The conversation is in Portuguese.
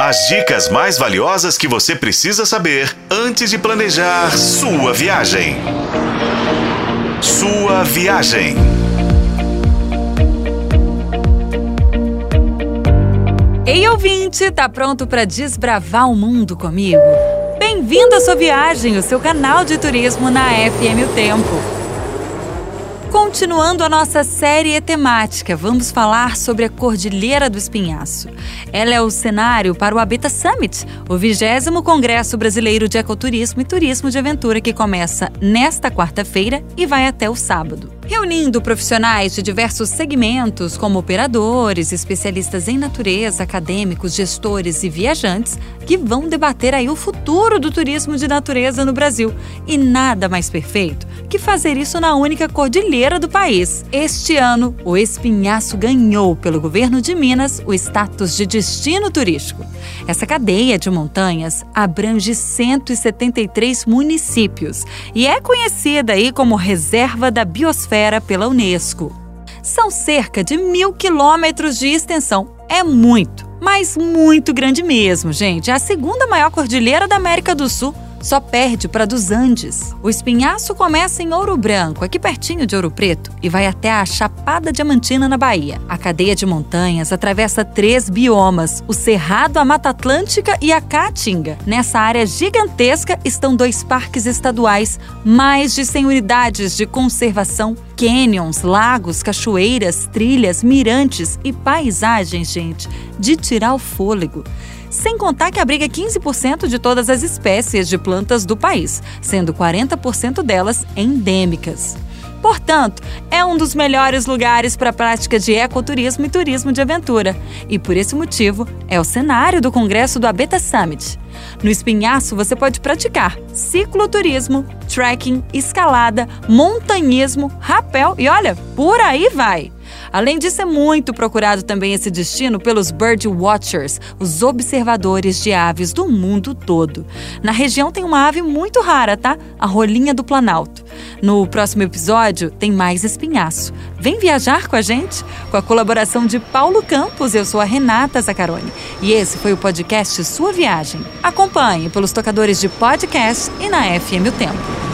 As dicas mais valiosas que você precisa saber antes de planejar sua viagem. Sua viagem. Ei, ouvinte, tá pronto para desbravar o mundo comigo? Bem-vindo à sua viagem, o seu canal de turismo na FM O Tempo. Continuando a nossa série temática, vamos falar sobre a Cordilheira do Espinhaço. Ela é o cenário para o Habita Summit, o 20 Congresso Brasileiro de Ecoturismo e Turismo de Aventura que começa nesta quarta-feira e vai até o sábado reunindo profissionais de diversos segmentos, como operadores, especialistas em natureza, acadêmicos, gestores e viajantes, que vão debater aí o futuro do turismo de natureza no Brasil. E nada mais perfeito que fazer isso na única cordilheira do país. Este ano, o Espinhaço ganhou pelo governo de Minas o status de destino turístico. Essa cadeia de montanhas abrange 173 municípios e é conhecida aí como Reserva da Biosfera pela Unesco. São cerca de mil quilômetros de extensão. É muito, mas muito grande mesmo, gente. É a segunda maior cordilheira da América do Sul só perde para dos Andes. O espinhaço começa em Ouro Branco, aqui pertinho de Ouro Preto, e vai até a Chapada Diamantina, na Bahia. A cadeia de montanhas atravessa três biomas: o Cerrado, a Mata Atlântica e a Caatinga. Nessa área gigantesca estão dois parques estaduais, mais de 100 unidades de conservação, canyons, lagos, cachoeiras, trilhas, mirantes e paisagens, gente, de tirar o fôlego sem contar que abriga 15% de todas as espécies de plantas do país, sendo 40% delas endêmicas. Portanto, é um dos melhores lugares para a prática de ecoturismo e turismo de aventura. E por esse motivo, é o cenário do Congresso do Abeta Summit. No Espinhaço, você pode praticar cicloturismo, trekking, escalada, montanhismo, rapel e olha, por aí vai! Além disso, é muito procurado também esse destino pelos bird watchers, os observadores de aves do mundo todo. Na região tem uma ave muito rara, tá? A rolinha do Planalto. No próximo episódio tem mais espinhaço. Vem viajar com a gente? Com a colaboração de Paulo Campos, eu sou a Renata Zacaroni. E esse foi o podcast Sua Viagem. Acompanhe pelos tocadores de podcast e na FM O Tempo.